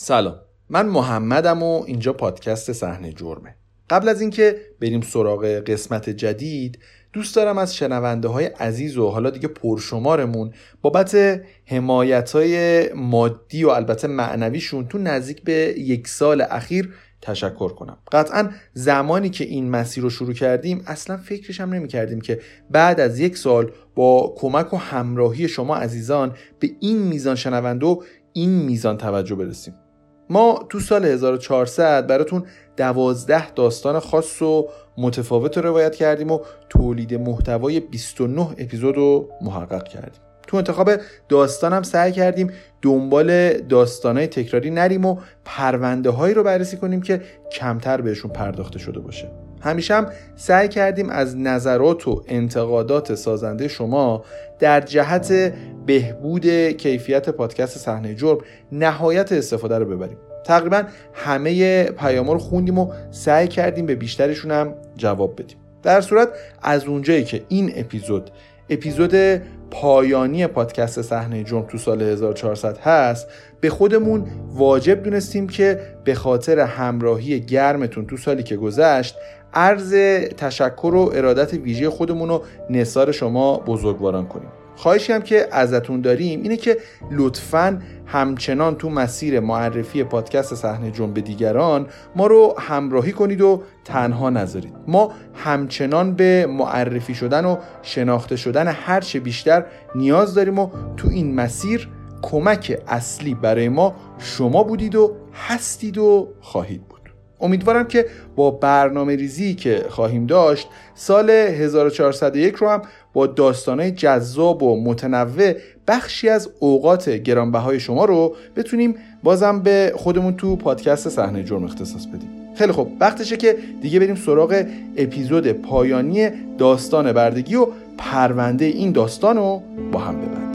سلام. من محمدم و اینجا پادکست صحنه جرمه. قبل از اینکه بریم سراغ قسمت جدید دوست دارم از شنونده های عزیز و حالا دیگه پرشمارمون بابت حمایت های مادی و البته معنویشون تو نزدیک به یک سال اخیر تشکر کنم. قطعا زمانی که این مسیر رو شروع کردیم اصلا فکرش هم نمی کردیم که بعد از یک سال با کمک و همراهی شما عزیزان به این میزان شنونده و این میزان توجه برسیم. ما تو سال 1400 براتون دوازده داستان خاص و متفاوت رو روایت کردیم و تولید محتوای 29 اپیزود رو محقق کردیم. تو انتخاب داستانم سعی کردیم دنبال داستانهای تکراری نریم و پرونده هایی رو بررسی کنیم که کمتر بهشون پرداخته شده باشه. همیشه هم سعی کردیم از نظرات و انتقادات سازنده شما در جهت بهبود کیفیت پادکست صحنه جرم نهایت استفاده رو ببریم. تقریبا همه پیاما رو خوندیم و سعی کردیم به بیشترشون هم جواب بدیم. در صورت از اونجایی که این اپیزود اپیزود پایانی پادکست صحنه جرم تو سال 1400 هست به خودمون واجب دونستیم که به خاطر همراهی گرمتون تو سالی که گذشت عرض تشکر و ارادت ویژه خودمون رو نثار شما بزرگواران کنیم. خواهشی هم که ازتون داریم اینه که لطفا همچنان تو مسیر معرفی پادکست صحنه جنب دیگران ما رو همراهی کنید و تنها نذارید. ما همچنان به معرفی شدن و شناخته شدن هرچه بیشتر نیاز داریم و تو این مسیر کمک اصلی برای ما شما بودید و هستید و خواهید بود. امیدوارم که با برنامه ریزی که خواهیم داشت سال 1401 رو هم با داستانهای جذاب و متنوع بخشی از اوقات گرانبهای شما رو بتونیم بازم به خودمون تو پادکست صحنه جرم اختصاص بدیم. خیلی خب وقتشه که دیگه بریم سراغ اپیزود پایانی داستان بردگی و پرونده این داستان رو با هم ببریم.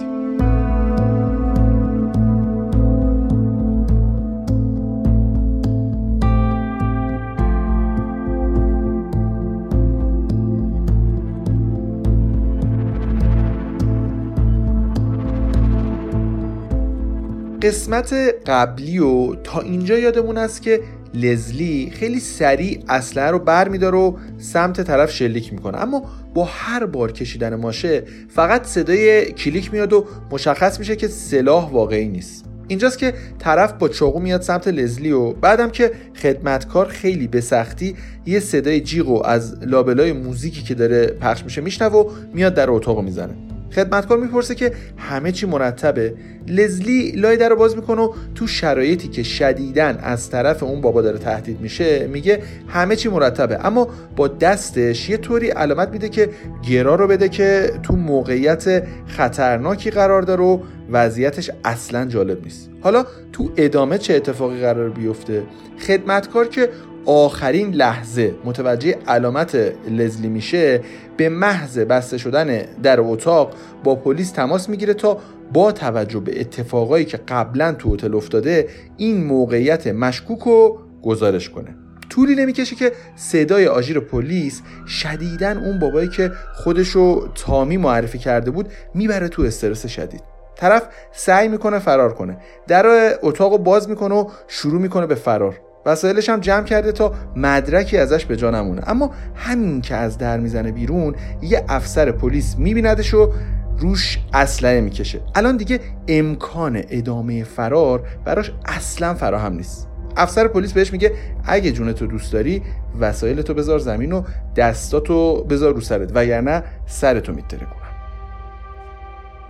قسمت قبلی و تا اینجا یادمون است که لزلی خیلی سریع اسلحه رو بر میداره و سمت طرف شلیک می‌کنه. اما با هر بار کشیدن ماشه فقط صدای کلیک میاد و مشخص میشه که سلاح واقعی نیست. اینجاست که طرف با چاقو میاد سمت لزلی و بعدم که خدمتکار خیلی به سختی یه صدای جیغ از لابلای موزیکی که داره پخش میشه میشنوه و میاد در اتاق می‌زنه. خدمتکار می‌پرسه که همه چی مرتبه. لزلی لای در رو باز می‌کنه و تو شرایطی که شدیدن از طرف اون بابا داره تهدید میشه میگه همه چی مرتبه. اما با دستش یه طوری علامت میده که گرا رو بده که تو موقعیت خطرناکی قرار داره و وضعیتش اصلا جالب نیست. حالا تو ادامه چه اتفاقی قرار بیفته؟ خدمتکار که آخرین لحظه متوجه علامت لزلی میشه به محض بسته شدن در اتاق با پلیس تماس می‌گیره تا با توجه به اتفاقایی که قبلا تو هتل افتاده این موقعیت مشکوک رو گزارش کنه. طولی نمی‌کشه که صدای آژیر پلیس شدیدن اون بابایی که خودشو تامی معرفی کرده بود می‌بره تو استرس شدید. طرف سعی می‌کنه فرار کنه. در اتاق باز می‌کنه و شروع می‌کنه به فرار. وسایلش هم جمع کرده تا مدرکی ازش به جا نمونه. اما همین که از در می‌زنه بیرون یه افسر پلیس میبیندش و روش اسلحه می‌کشه. الان دیگه امکان ادامه فرار براش اصلا فراهم نیست. افسر پلیس بهش میگه اگه جونتو دوست داری وسایلتو بذار زمین و دستاتو بذار رو سرت وگرنه سرتو میتره کنم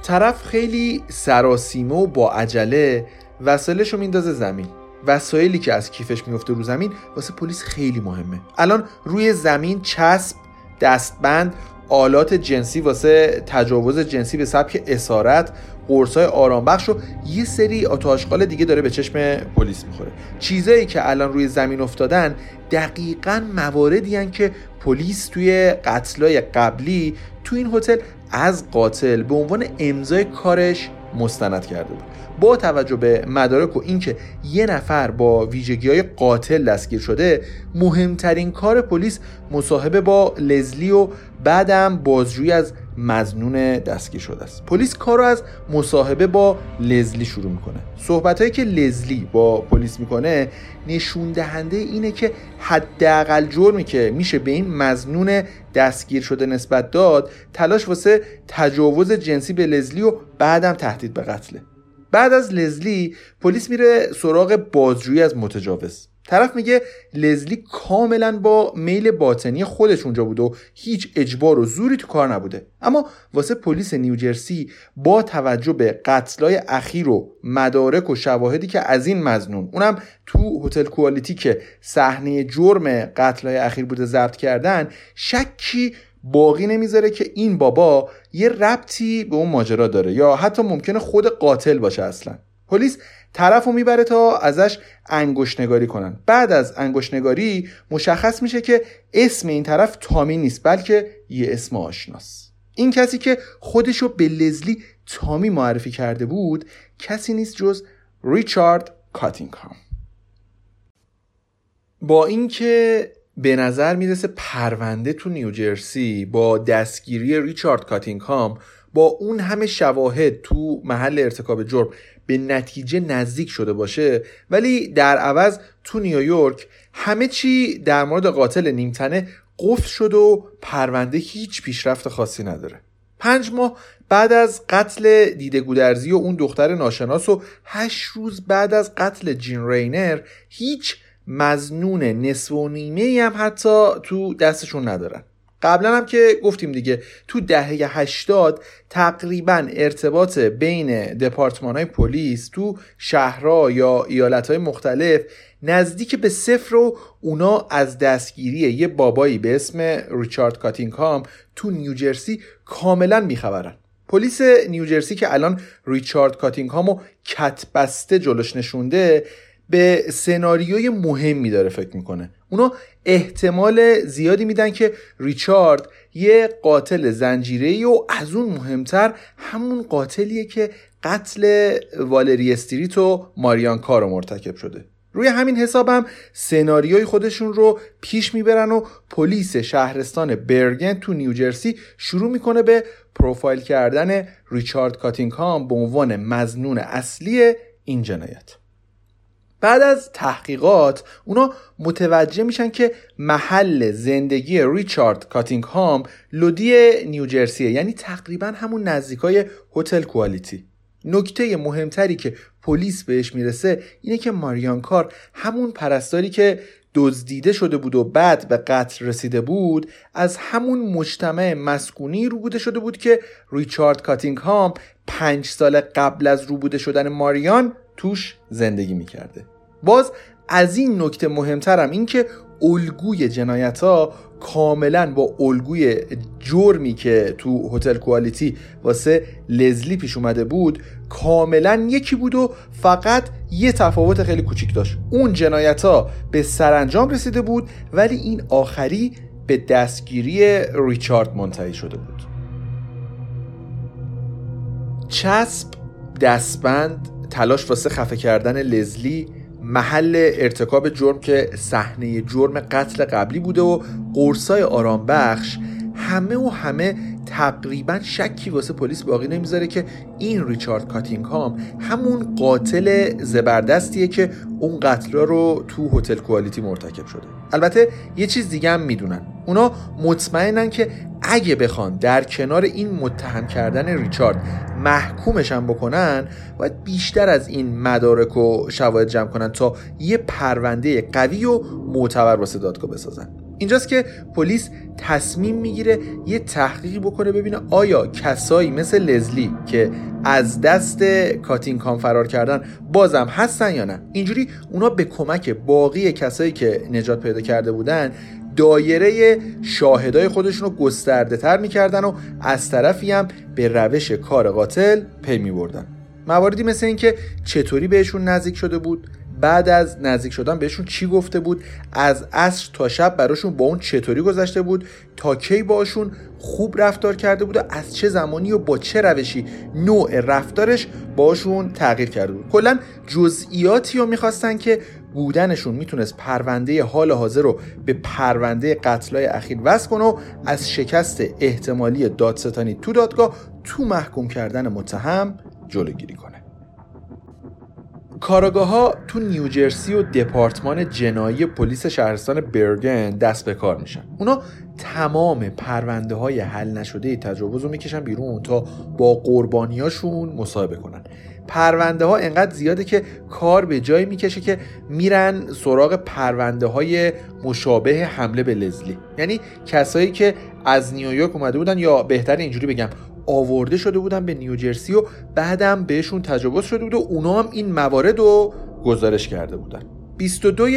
طرف خیلی سراسیمه و با عجله وسایلشو میندازه زمین. وسایلی که از کیفش میفته رو زمین واسه پلیس خیلی مهمه. الان روی زمین چسب دستبند آلات جنسی واسه تجاوز جنسی به سبک اسارت قرصای آرامبخش و یه سری آتاشقال دیگه داره به چشم پلیس می‌خوره. چیزایی که الان روی زمین افتادن دقیقا مواردی که پلیس توی قتلای قبلی تو این هتل از قاتل به عنوان امضای کارش مستند کرده بود. با توجه به مدارک و اینکه یه نفر با ویژگی های قاتل دستگیر شده مهمترین کار پلیس مصاحبه با لزلی و بعدم بازجویی از مزنون دستگیر شده است. پلیس کار رو از مصاحبه با لزلی شروع می‌کنه. صحبت که لزلی با پلیس می‌کنه نشون دهنده اینه که حداقل جرمی که میشه به این مزنون دستگیر شده نسبت داد تلاش واسه تجاوز جنسی به لزلی و بعدم تهدید به قتله. بعد از لزلی پلیس میره سراغ بازجویی از متجاوز. طرف میگه لزلی کاملا با میل باطنی خودش اونجا بود و هیچ اجبار و زوری تو کار نبوده. اما واسه پلیس نیوجرسی با توجه به قتلای اخیر و مدارک و شواهدی که از این مزنون اونم تو هتل کوالیتی که صحنه جرم قتلای اخیر بوده ضبط کردن شکی باقی نمی‌ذاره که این بابا یه ربطی به اون ماجرا داره یا حتی ممکنه خود قاتل باشه اصلا. پلیس طرف رو می‌بره تا ازش انگشت نگاری کنن. بعد از انگشت نگاری مشخص میشه که اسم این طرف تامی نیست بلکه یه اسم آشناس. این کسی که خودشو به لزلی تامی معرفی کرده بود کسی نیست جز ریچارد کاتینگهام. با اینکه به نظر می‌رسه پرونده تو نیوجرسی با دستگیری ریچارد کاتینگهام با اون همه شواهد تو محل ارتکاب جرم به نتیجه نزدیک شده باشه. ولی در عوض تو نیویورک همه چی در مورد قاتل نیمتنه قفل شده و پرونده هیچ پیشرفت خاصی نداره. پنج ماه بعد از قتل دیده گودرزی و اون دختر ناشناس و هشت روز بعد از قتل جین رینر هیچ مزنون نصف و نیمه هم حتی تو دستشون ندارن. قبلا هم که گفتیم دیگه تو دهه 80 تقریبا ارتباط بین دپارتمان های پلیس تو شهرها یا ایالت های مختلف نزدیک به صفر و اونا از دستگیری یه بابایی به اسم ریچارد کاتینگهام تو نیوجرسی کاملا میخبرن پلیس نیوجرسی که الان ریچارد کاتینگهامو کت بسته جلوش نشونده به سناریوی مهمی داره فکر می‌کنه. اونا احتمال زیادی میدن که ریچارد یه قاتل زنجیره و از اون مهمتر همون قاتلیه که قتل والری استریت و ماریان کارو مرتکب شده. روی همین حسابم سناریوی خودشون رو پیش می‌برن و پلیس شهرستان برگن تو نیوجرسی شروع می‌کنه به پروفایل کردن ریچارد کاتینگهام به عنوان مزنون اصلی این جنایت. بعد از تحقیقات اونا متوجه میشن که محل زندگی ریچارد کاتینگهام لودی نیوجرسیه یعنی تقریبا همون نزدیکای هتل کوالیتی. نکته مهمتری که پلیس بهش می‌رسه اینه که ماریان کار همون پرستاری که دزدیده شده بود و بعد به قتل رسیده بود از همون مجتمع مسکونی روبوده شده بود که ریچارد کاتینگهام پنج سال قبل از روبوده شدن ماریان توش زندگی می‌کرده. باز از این نکته مهمترم این که الگوی جنایت ها کاملا با الگوی جرمی که تو هتل کوالیتی واسه لزلی پیش اومده بود کاملا یکی بود و فقط یه تفاوت خیلی کوچیک داشت. اون جنایت ها به سرانجام رسیده بود ولی این آخری به دستگیری ریچارد منتهی شده بود. چسب دستبند تلاش واسه خفه کردن لزلی محل ارتکاب جرم که صحنه جرم قتل قبلی بوده و قرصای آرام بخش همه و همه تقریبا شکی واسه پلیس باقی نمی‌ذاره که این ریچارد کاتینگهام همون قاتل زبردستیه که اون قتلا رو تو هتل کوالیتی مرتکب شده. البته یه چیز دیگه هم می‌دونن. اونا مطمئنن که اگه بخوان در کنار این متهم کردن ریچارد محکومشن بکنن باید بیشتر از این مدارک و شواهد جمع کنن تا یه پرونده قوی و معتبر واسه دادگاه بسازن. اینجاست که پلیس تصمیم می‌گیره یه تحقیقی بکنه ببینه آیا کسایی مثل لزلی که از دست کاتینکام فرار کردن بازم هستن یا نه. اینجوری اونا به کمک باقی کسایی که نجات پیدا کرده بودن دایره شاهدای خودشون رو گسترده تر می‌کردن و از طرفی هم به روش کار قاتل پی می بردن مواردی مثل اینکه چطوری بهشون نزدیک شده بود؟ بعد از نزدیک شدن بهشون چی گفته بود؟ از عصر تا شب براشون با اون چطوری گذشته بود؟ تا کی باشون خوب رفتار کرده بود و از چه زمانی و با چه روشی نوع رفتارش باشون تغییر کرده بود؟ کلا جزئیاتی رو می‌خواستن که بودنشون می‌تونست پرونده حال حاضر رو به پرونده قتلای اخیر وصل کنه و از شکست احتمالی دادستانی تو دادگاه تو محکوم کردن متهم جلوگیری کنه. کاراگاه ها تو نیوجرسی و دپارتمان جنایی پلیس شهرستان برگن دست به کار میشن. اونا تمام پرونده های حل نشده تجاوز رو می‌کشن بیرون تا با قربانیاشون مصاحبه کنن. پرونده ها انقدر زیاده که کار به جایی می‌کشه که میرن سراغ پرونده های مشابه حمله به لزلی. یعنی کسایی که از نیویورک اومده بودن یا بهتر اینجوری بگم آورده شده بودن به نیوجرسی و بعدم بهشون تجاوز شده بود و اونا هم این موارد رو گزارش کرده بودن. 22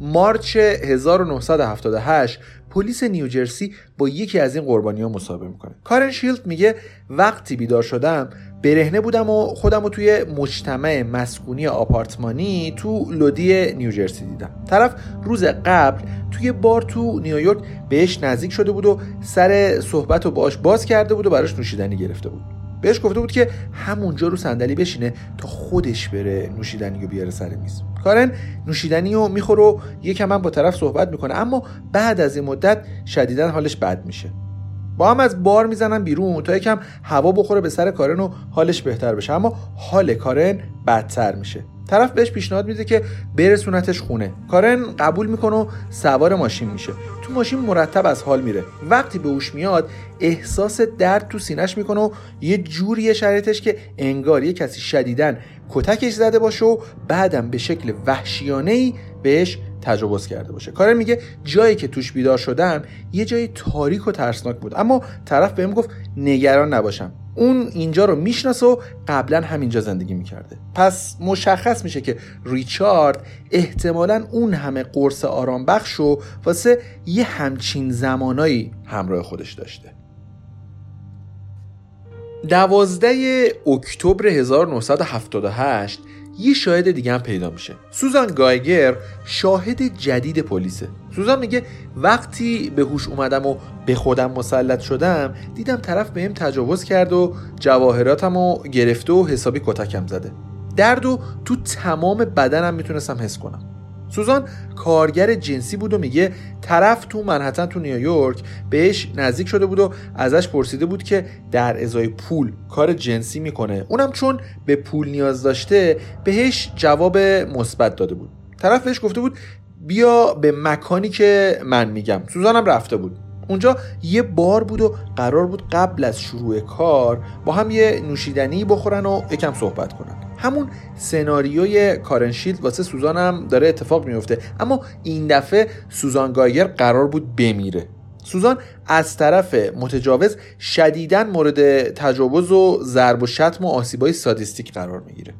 مارچ 1978 پلیس نیوجرسی با یکی از این قربانی ها مصاحبه می‌کنه. کارن شیلد میگه وقتی بیدار شدم برهنه بودم و خودم رو توی مجتمع مسکونی آپارتمانی تو لودی نیوجرسی دیدم. طرف روز قبل توی بار تو نیویورک بهش نزدیک شده بود و سر صحبت رو باش باز کرده بود و براش نوشیدنی گرفته بود. بهش گفته بود که همونجا رو صندلی بشینه تا خودش بره نوشیدنی رو بیاره سر میز. کارن نوشیدنی رو می‌خوره و یکم هم با طرف صحبت می‌کنه. اما بعد از این مدت شدیدا حالش بد میشه. با هم از بار می‌زنن بیرون تا یکم هوا بخوره به سر کارن و حالش بهتر بشه. اما حال کارن بدتر میشه. طرف بهش پیشنهاد میده که برسونتش خونه. کارن قبول می‌کنه و سوار ماشین میشه. تو ماشین مرتب از حال میره. وقتی به اوش میاد احساس درد تو سینش می‌کنه و یه جوری شرایطش که انگار یه کسی شدیدن کتکش زده باشه و بعدم به شکل وحشیانه ای بهش تجاوز کرده باشه. کارن میگه جایی که توش بیدار شدم یه جای تاریک و ترسناک بود. اما طرف بهم گفت نگران نباشم. اون اینجا رو می‌شناسه و قبلا همینجا زندگی می‌کرده. پس مشخص میشه که ریچارد احتمالا اون همه قرص آرام بخش و واسه یه همچین زمانایی همراه خودش داشته. دوازده اکتبر 1978 یه شاهد دیگه هم پیدا میشه. سوزان گایگر شاهد جدید پلیسه. سوزان میگه وقتی به هوش اومدم و به خودم مسلط شدم دیدم طرف بهم تجاوز کرد و جواهراتم رو گرفته و حسابی کتکم زده. درد و تو تمام بدنم می‌تونستم حس کنم. سوزان کارگر جنسی بود و میگه طرف تو منحتن تو نیویورک بهش نزدیک شده بود و ازش پرسیده بود که در ازای پول کار جنسی می‌کنه. اونم چون به پول نیاز داشته بهش جواب مثبت داده بود. طرف بهش گفته بود بیا به مکانی که من میگم. سوزانم رفته بود. اونجا یه بار بود و قرار بود قبل از شروع کار با هم یه نوشیدنی بخورن و یکم صحبت کنن. همون سناریوی کارنشیلد واسه سوزان هم داره اتفاق میفته. اما این دفعه سوزان گایر قرار بود بمیره. سوزان از طرف متجاوز شدیدا مورد تجاوز و ضرب و شتم و آسیبای سادیستیک قرار می‌گیره.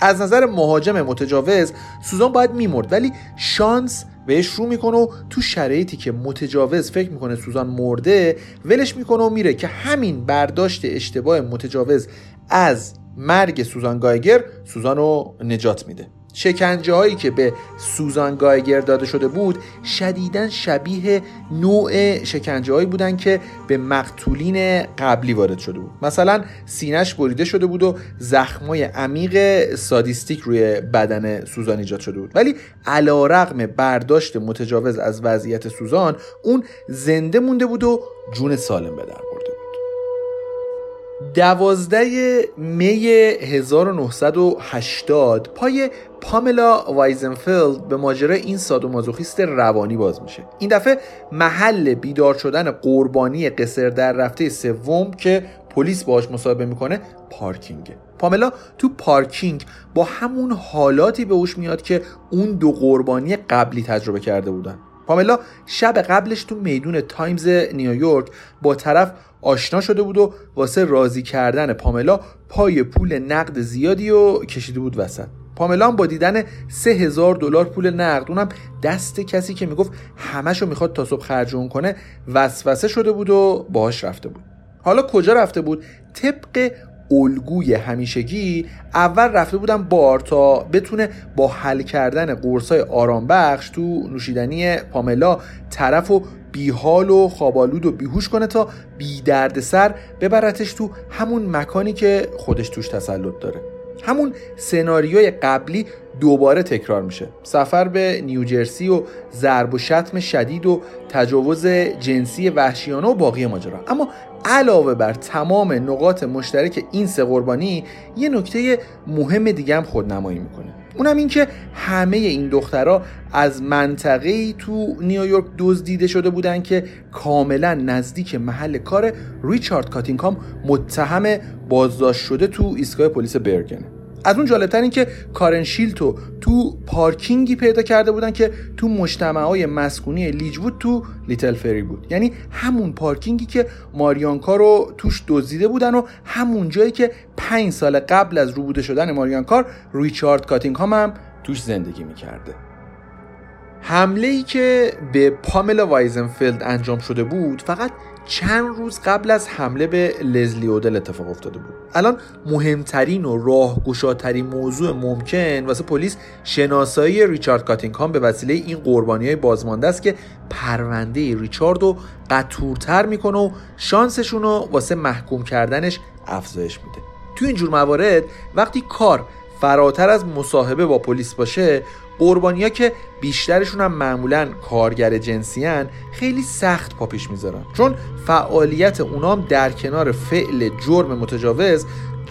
از نظر مهاجم متجاوز سوزان باید میمرد ولی شانس بهش رو می‌کنه و تو شرایطی که متجاوز فکر می‌کنه سوزان مرده ولش می‌کنه و میره که همین برداشت اشتباه متجاوز از مرگ سوزان گایگر سوزان رو نجات میده. شکنجه هایی که به سوزان گایگر داده شده بود شدیدا شبیه نوع شکنجه هایی بودن که به مقتولین قبلی وارد شده بود. مثلا سینش بریده شده بود و زخمای عمیق سادیستیک روی بدن سوزان ایجاد شده بود. ولی علا رقم برداشت متجاوز از وضعیت سوزان اون زنده مونده بود و جون سالم به در دوازده می 1980 پای پاملا وایزنفیلد به ماجرای این سادومازوخیست روانی باز میشه. این دفعه محل بیدار شدن قربانی قصر در رفته سوم که پلیس باهاش مصاحبه می‌کنه پارکینگه. پاملا تو پارکینگ با همون حالاتی به هوش میاد که اون دو قربانی قبلی تجربه کرده بودن. پاملا شب قبلش تو میدون تایمز نیویورک با طرف آشنا شده بود و واسه راضی کردن پاملا پای پول نقد زیادی و کشیده بود وسط. پاملا هم با دیدن سه هزار دلار پول نقد اونم دست کسی که می‌گفت همشو می‌خواد تا صبح خرج اون کنه وسوسه شده بود و باهاش رفته بود. حالا کجا رفته بود؟ طبق الگوی همیشگی اول رفته بودم بار تا بتونه با حل کردن قرصای آرام بخش تو نوشیدنی پاملا طرف و بیحال و خوابالود و بیهوش کنه تا بی درد سر ببرتش تو همون مکانی که خودش توش تسلط داره. همون سناریوی قبلی دوباره تکرار میشه. سفر به نیوجرسی و ضرب و شتم شدید و تجاوز جنسی وحشیانه و باقی ماجرا. اما علاوه بر تمام نقاط مشترک این سه قربانی یه نکته مهم دیگه هم خودنمایی می‌کنه. اونم این که همه این دخترها از منطقه تو نیویورک دزدیده شده بودن که کاملا نزدیک محل کار ریچارد کاتینگهام متهم بازداشت شده تو ایستگاه پلیس برگنه از اون جالبتر این که کارن شیلتو تو پارکینگی پیدا کرده بودن که تو مجتمع های مسکونی لیجوود تو لیتل فری بود. یعنی همون پارکینگی که ماریان کار رو توش دزدیده بودن و همون جایی که پنج سال قبل از ربوده شدن ماریان کار ریچارد کاتینگهام هم توش زندگی می‌کرده. حمله ای که به پاملا وایزنفلد انجام شده بود فقط چند روز قبل از حمله به لزلی اودل اتفاق افتاده بود. الان مهمترین و راهگشاترین موضوع ممکن واسه پلیس شناسایی ریچارد کاتینگهام به وسیله این قربانی های بازمانده است که پرونده ریچارد رو قطورتر می‌کنه و شانسشون رو واسه محکوم کردنش افزایش میده. تو اینجور موارد وقتی کار فراتر از مصاحبه با پلیس باشه قربانیا که بیشترشون هم معمولا کارگر جنسی خیلی سخت پا پیش می‌ذارن. چون فعالیت اونام در کنار فعل جرم متجاوز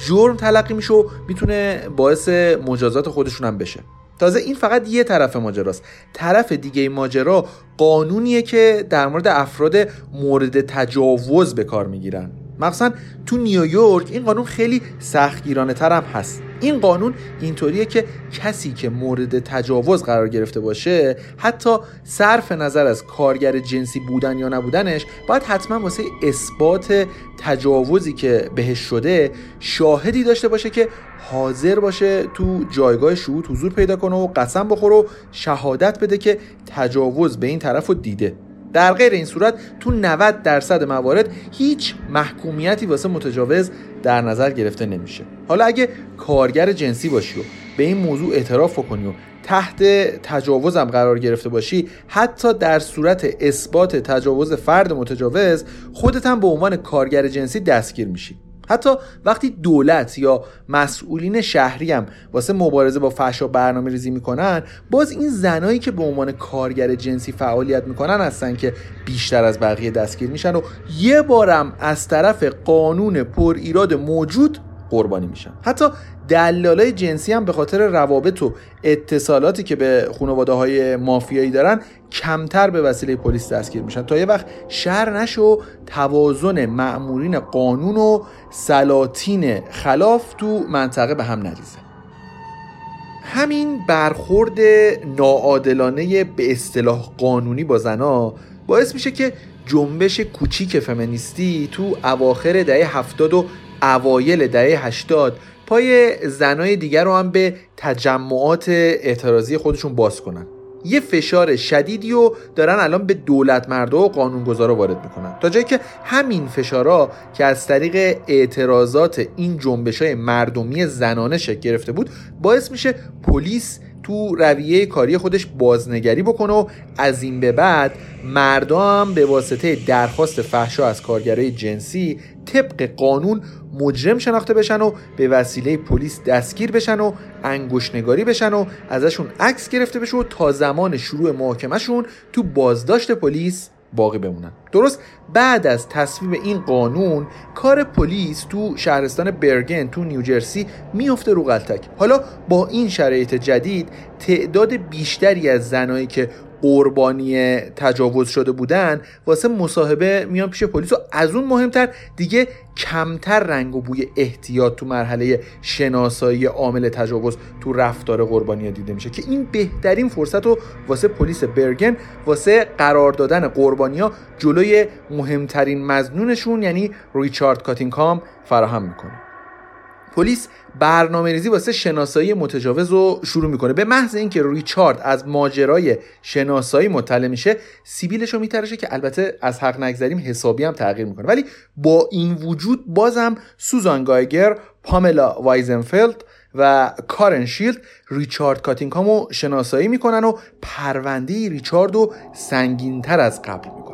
جرم تلقی میشه و می‌تونه باعث مجازات خودشون هم بشه. تازه این فقط یه طرف ماجراست. طرف دیگه ماجرا قانونیه که در مورد افراد مورد تجاوز به کار می‌گیرن. مخصوصا تو نیویورک این قانون خیلی سختگیرانه تر هم هست. این قانون اینطوریه که کسی که مورد تجاوز قرار گرفته باشه حتی صرف نظر از کارگر جنسی بودن یا نبودنش باید حتما واسه اثبات تجاوزی که بهش شده شاهدی داشته باشه که حاضر باشه تو جایگاه شهود حضور پیدا کنه و قسم بخوره و شهادت بده که تجاوز به این طرف رو دیده. در غیر این صورت تو 90 درصد موارد هیچ محکومیتی واسه متجاوز در نظر گرفته نمیشه. حالا اگه کارگر جنسی باشی و به این موضوع اعتراف کنی و تحت تجاوزم قرار گرفته باشی حتی در صورت اثبات تجاوز فرد متجاوز خودت هم به عنوان کارگر جنسی دستگیر میشی. حتی وقتی دولت یا مسئولین شهری هم واسه مبارزه با فحشا برنامه ریزی می‌کنن باز این زنایی که به عنوان کارگر جنسی فعالیت می‌کنن هستن که بیشتر از بقیه دستگیر میشن و یه بارم از طرف قانون پر ایراد موجود قربانی میشن حتی دلالای جنسی هم به خاطر روابط و اتصالاتی که به خانواده های مافیایی دارن کمتر به وسیله پلیس دستگیر میشن. تا یه وقت شهر نشو توازن معمورین قانون و سلاطین خلاف تو منطقه به هم نریزه. همین برخورد ناعادلانه به اصطلاح قانونی با زنا باعث میشه که جنبش کوچیک فمینیستی تو اواخر دهه هفتاد و اوایل دهه 80 پای زنای دیگر رو هم به تجمعات اعتراضی خودشون باز کنن. یه فشار شدیدی رو دارن الان به دولت مرده و قانونگذارا وارد می‌کنن. تا جایی که همین فشارها که از طریق اعتراضات این جنبش های مردمی زنانه شکل گرفته بود باعث میشه پلیس تو رویه کاری خودش بازنگری بکنه و از این به بعد مردم به واسطه درخواست فحشا از کارگرای جنسی طبق قانون مجرم شناخته بشن و به وسیله پلیس دستگیر بشن و انگشتنگاری بشن و ازشون عکس گرفته بشه و تا زمان شروع محاکمهشون تو بازداشت پلیس باقی بمونن. درست بعد از تصویب این قانون کار پلیس تو شهرستان برگن تو نیوجرسی میفته رو غلطک حالا با این شرایط جدید تعداد بیشتری از زنایی که قربانی تجاوز شده بودن واسه مصاحبه میان پیش پلیس. و از اون مهمتر دیگه کمتر رنگ و بوی احتیاط تو مرحله شناسایی عامل تجاوز تو رفتار قربانی دیده میشه که این بهترین فرصت رو واسه پلیس برگن واسه قرار دادن قربانیا جلوی مهمترین مظنونشون یعنی ریچارد کاتینکام فراهم می‌کنه. پلیس برنامه ریزی واسه شناسایی متجاوز رو شروع می‌کنه. به محض اینکه ریچارد از ماجرای شناسایی مطلع میشه سیبیلش رو می‌تراشه که البته از حق نگذریم حسابی هم تغییر می‌کنه. ولی با این وجود بازم سوزان گایگر پاملا وایزنفلد و کارن شیلد ریچارد کاتینگهامو شناسایی می‌کنن و پرونده ریچارد رو سنگینتر از قبل می‌کنن.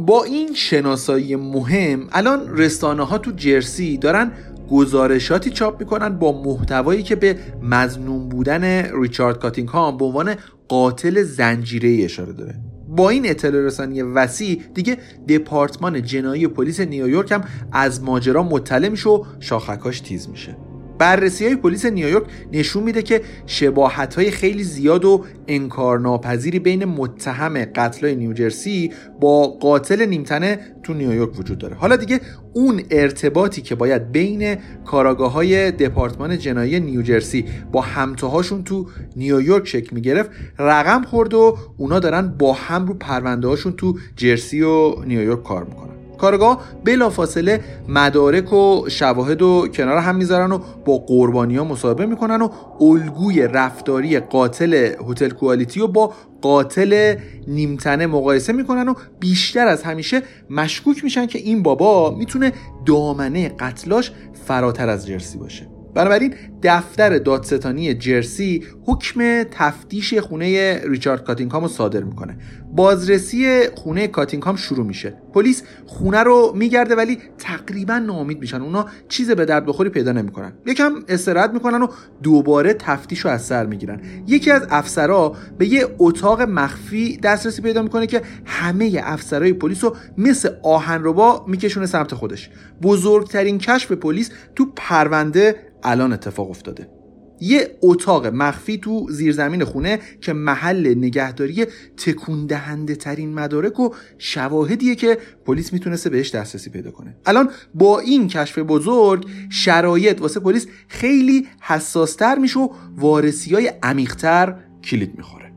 با این شناسایی مهم الان رسانه ها تو جرسی دارن گزارشاتی چاپ می‌کنن با محتوایی که به مزنون بودن ریچارد کاتینگهام به عنوان قاتل زنجیره اشاره داره. با این اطلاع رسانی وسیع دیگه دپارتمان جنایی پلیس نیویورک هم از ماجرا مطلع میشه و شاخکاش تیز میشه. بررسی های پلیس نیویورک نشون میده که شباهت های خیلی زیاد و انکارناپذیری بین متهم قتل نیوجرسی با قاتل نیمتنه تو نیویورک وجود داره. حالا دیگه اون ارتباطی که باید بین کاراگاه های دپارتمان جنایی نیوجرسی با همتاهاشون تو نیویورک شکل می‌گرفت رقم خورد و اونا دارن با هم رو پرونده هاشون تو جرسی و نیویورک کار می‌کنن. کارگاه بلافاصله مدارک و شواهد و کنار هم می‌ذارن و با قربانی ها مصاحبه می‌کنن و الگوی رفتاری قاتل هتل کوالیتی و با قاتل نیمتنه مقایسه می‌کنن و بیشتر از همیشه مشکوک میشن که این بابا می‌تونه دامنه قتلاش فراتر از جرسی باشه. بنابراین دفتر دادستانی جرسی حکم تفتیش خونه ریچارد کاتینگهام رو صادر می‌کنه. بازرسی خونه کاتینگهام شروع میشه. پلیس خونه رو میگرده ولی تقریبا ناامید میشن. اونا چیز به درد بخوری پیدا نمی‌کنن. یکم استراحت می‌کنن و دوباره تفتیش رو از سر می‌گیرن. یکی از افسرها به یه اتاق مخفی دسترسی پیدا می‌کنه که همه افسرهای پلیس رو مثل آهنربا میکشونه سمت خودش. بزرگترین کشف پلیس تو پرونده الان اتفاق افتاده. یه اتاق مخفی تو زیرزمین خونه که محل نگهداری تکون دهنده ترین مدارک و شواهدیه که پلیس می‌تونسته بهش دسترسی پیدا کنه. الان با این کشف بزرگ شرایط واسه پلیس خیلی حساستر میشه و وارسی های عمیقتر کلید می‌خوره.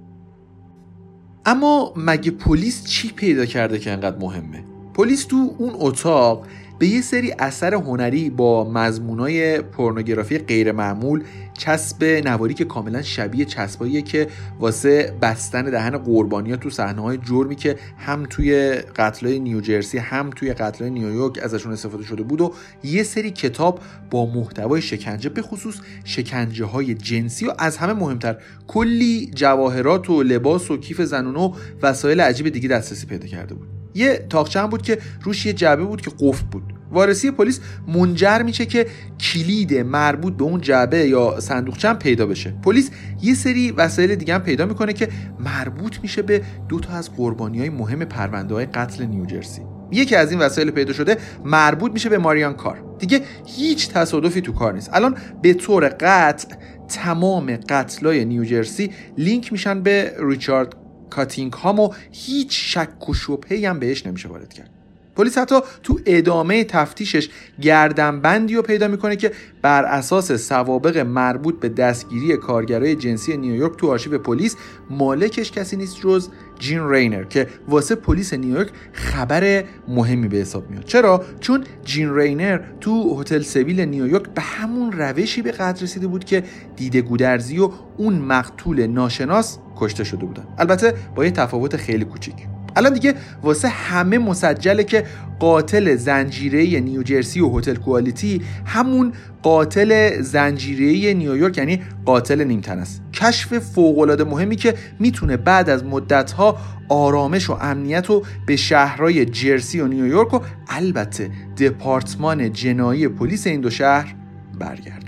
اما مگه پلیس چی پیدا کرده که انقدر مهمه؟ پلیس تو اون اتاق به یه سری اثر هنری با مضمونای پورنوگرافی غیر معمول چسب نواری که کاملا شبیه چسباییه که واسه بستن دهن قربانیا تو صحنه های جرمی که هم توی قتلای نیوجرسی هم توی قتلای نیویورک ازشون استفاده شده بود و یه سری کتاب با محتوای شکنجه به خصوص شکنجه های جنسی و از همه مهمتر کلی جواهرات و لباس و کیف زنونه و وسایل عجیب دیگه دسترسی پیدا کرده بود. یه تاقچه هم بود که روش یه جعبه بود که قفل بود. وارسی پلیس منجر میشه که کلید مربوط به اون جعبه یا صندوقچه پیدا بشه. پلیس یه سری وسایل دیگه هم پیدا می‌کنه که مربوط میشه به دو تا از قربانی های مهم پرونده های قتل نیوجرسی یکی از این وسایل پیدا شده مربوط میشه به ماریان کار. دیگه هیچ تصادفی تو کار نیست. الان به طور قطع تمام قتلای نیوجرسی لینک میشن به ریچارد کاتینگ هام و هیچ شک و شبهی هم بهش نمیشه وارد کرد. پلیس حتی تو ادامه تفتیشش گردنبندی رو پیدا می‌کنه که بر اساس سوابق مربوط به دستگیری کارگرای جنسی نیویورک تو آرشیو پلیس مالکش کسی نیست جز جین رینر که واسه پلیس نیویورک خبر مهمی به حساب میاد. چرا؟ چون جین رینر تو هتل سویل نیویورک به همون روشی به قتل رسیده بود که دیده گودرزی و اون مقتول ناشناس کشته شده بودن. البته با یه تفاوت خیلی کوچیک. الان دیگه واسه همه مسجله که قاتل زنجیره نیوجرسی و هتل کوالیتی همون قاتل زنجیره نیویورک یعنی قاتل نیمتن است. کشف فوقالعاده مهمی که می‌تونه بعد از مدتها آرامش و امنیت رو به شهرهای جرسی و نیویورک و البته دپارتمان جنایی پلیس این دو شهر برگرد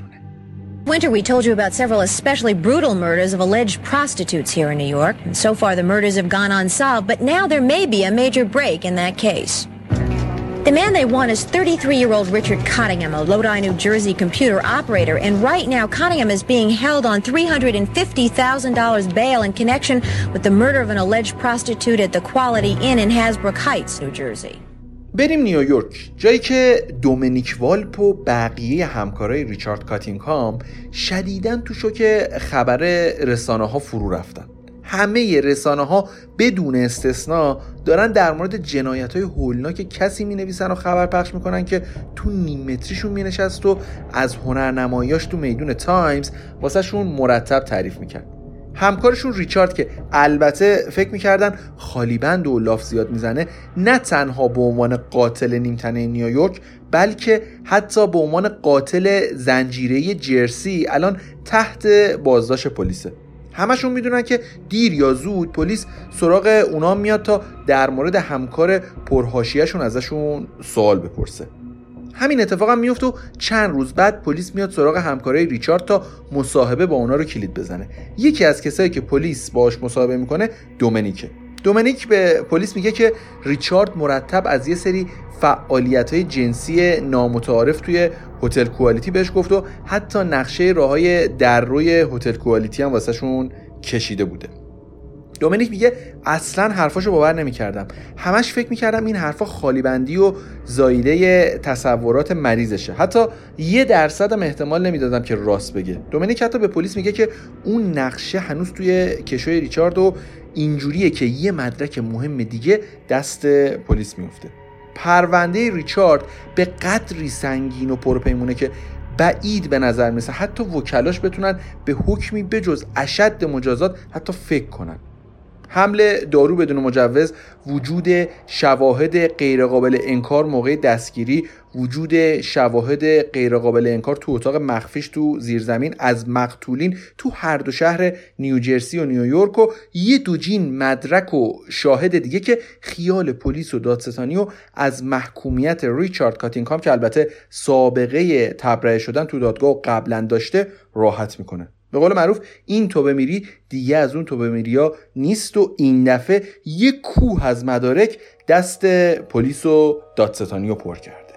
Winter, we told you about several especially brutal murders of alleged prostitutes here in New York. And so far, the murders have gone unsolved, but now there may be a major break in that case. The man they want is 33-year-old Richard Cottingham, a Lodi, New Jersey computer operator. And right now, Cottingham is being held on $350,000 bail in connection with the murder of an alleged prostitute at the Quality Inn in Hasbrook Heights, New Jersey. بریم نیویورک. جایی که دومینیک والپ و بقیه همکارای ریچارد کاتینگهام شدیدن تو شوک خبر رسانه ها فرو رفتن. همه رسانه ها بدون استثنا دارن در مورد جنایت های هولناک کسی می نویسن و خبر پخش می‌کنن که تو نیم متریشون می نشست و از هنرنماییاش تو میدون تایمز واسه شون مرتب تعریف می‌کرد. همکارشون ریچارد که البته فکر می‌کردن خالی‌بند و لاف زیاد می‌زنه نه تنها به عنوان قاتل نیمتنه نیویورک بلکه حتی به عنوان قاتل زنجیره جرسی الان تحت بازداشت پلیسه. همشون می‌دونن که دیر یا زود پلیس سراغ اونا میاد تا در مورد همکار پرهاشیهشون ازشون سوال بپرسه. همین اتفاق هم میفته و چند روز بعد پلیس میاد سراغ همکارای ریچارد تا مصاحبه با اونا رو کلید بزنه. یکی از کسایی که پلیس باش مصاحبه می‌کنه دومنیکه. دومینیک به پلیس میگه که ریچارد مرتب از یه سری فعالیت های جنسی نامتعارف توی هتل کوالیتی بهش گفت و حتی نقشه راه های در روی هتل کوالیتی هم واسهشون کشیده بوده. دومینیک میگه اصلا حرفاشو باور نمی‌کردم. همش فکر می‌کردم این حرفا خالی بندی و زایده تصورات مریضشه. حتی یه درصدم احتمال نمی‌دادم که راست بگه. دومینیک حتی به پلیس میگه که اون نقشه هنوز توی کشوی ریچارد و اینجوریه که یه مدرک مهم دیگه دست پلیس میفته پرونده ریچارد به قدری سنگین و پرپیمونه که بعید به نظر میسه حتی وکلاش بتونن به حکمی بجز اشد مجازات حتی فکر کنن. حمله دارو بدون مجوز وجود شواهد غیرقابل انکار موقع دستگیری وجود شواهد غیرقابل انکار تو اتاق مخفیش تو زیرزمین از مقتولین تو هر دو شهر نیوجرسی و نیویورک و یه دوجین مدرک و شاهد دیگه که خیال پلیس و دادستانی و از محکومیت ریچارد کاتینکام که البته سابقه تبرئه شدن تو دادگاه قبلا داشته راحت می‌کنه. به قول معروف این توبه میری دیگه از اون توبه میری ها نیست و این دفعه یک کوه از مدارک دست پلیس و دادستانی رو پر کرده.